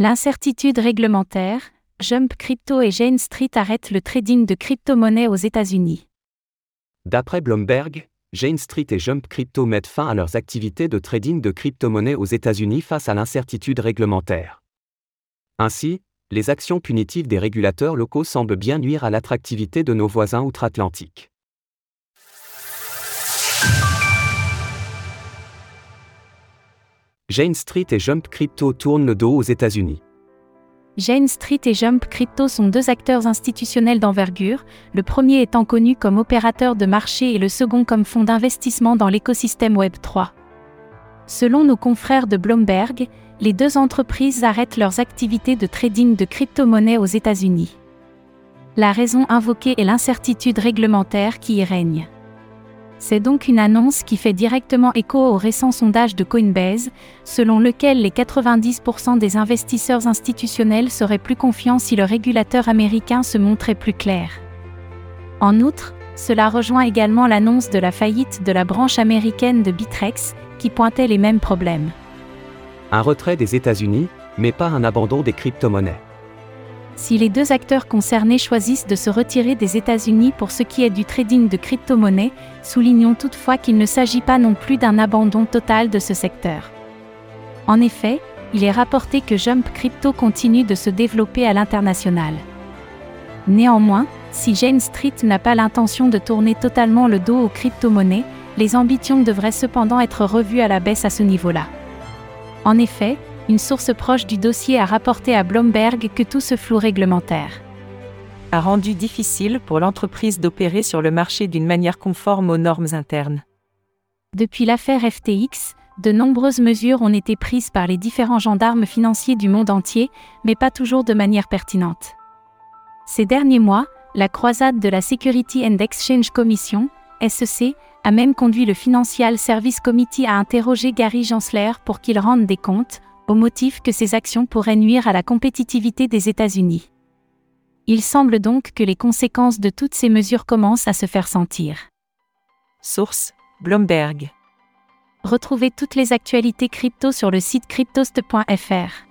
L'incertitude réglementaire, Jump Crypto et Jane Street arrêtent le trading de crypto-monnaies aux États-Unis. D'après Bloomberg, Jane Street et Jump Crypto mettent fin à leurs activités de trading de crypto-monnaies aux États-Unis face à l'incertitude réglementaire. Ainsi, les actions punitives des régulateurs locaux semblent bien nuire à l'attractivité de nos voisins outre-Atlantique. Jane Street et Jump Crypto tournent le dos aux États-Unis. Jane Street et Jump Crypto sont deux acteurs institutionnels d'envergure, le premier étant connu comme opérateur de marché et le second comme fonds d'investissement dans l'écosystème Web3. Selon nos confrères de Bloomberg, les deux entreprises arrêtent leurs activités de trading de crypto-monnaies aux États-Unis. La raison invoquée est l'incertitude réglementaire qui y règne. C'est donc une annonce qui fait directement écho au récent sondage de Coinbase, selon lequel les 90% des investisseurs institutionnels seraient plus confiants si le régulateur américain se montrait plus clair. En outre, cela rejoint également l'annonce de la faillite de la branche américaine de Bitrex, qui pointait les mêmes problèmes. Un retrait des États-Unis, mais pas un abandon des crypto-monnaies. Si les deux acteurs concernés choisissent de se retirer des États-Unis pour ce qui est du trading de crypto-monnaies, soulignons toutefois qu'il ne s'agit pas non plus d'un abandon total de ce secteur. En effet, il est rapporté que Jump Crypto continue de se développer à l'international. Néanmoins, si Jane Street n'a pas l'intention de tourner totalement le dos aux crypto-monnaies, les ambitions devraient cependant être revues à la baisse à ce niveau-là. En effet, une source proche du dossier a rapporté à Bloomberg que tout ce flou réglementaire a rendu difficile pour l'entreprise d'opérer sur le marché d'une manière conforme aux normes internes. Depuis l'affaire FTX, de nombreuses mesures ont été prises par les différents gendarmes financiers du monde entier, mais pas toujours de manière pertinente. Ces derniers mois, la croisade de la Security and Exchange Commission, SEC, a même conduit le Financial Service Committee à interroger Gary Gensler pour qu'il rende des comptes, au motif que ces actions pourraient nuire à la compétitivité des États-Unis. Il semble donc que les conséquences de toutes ces mesures commencent à se faire sentir. Source Bloomberg. Retrouvez toutes les actualités crypto sur le site cryptost.fr.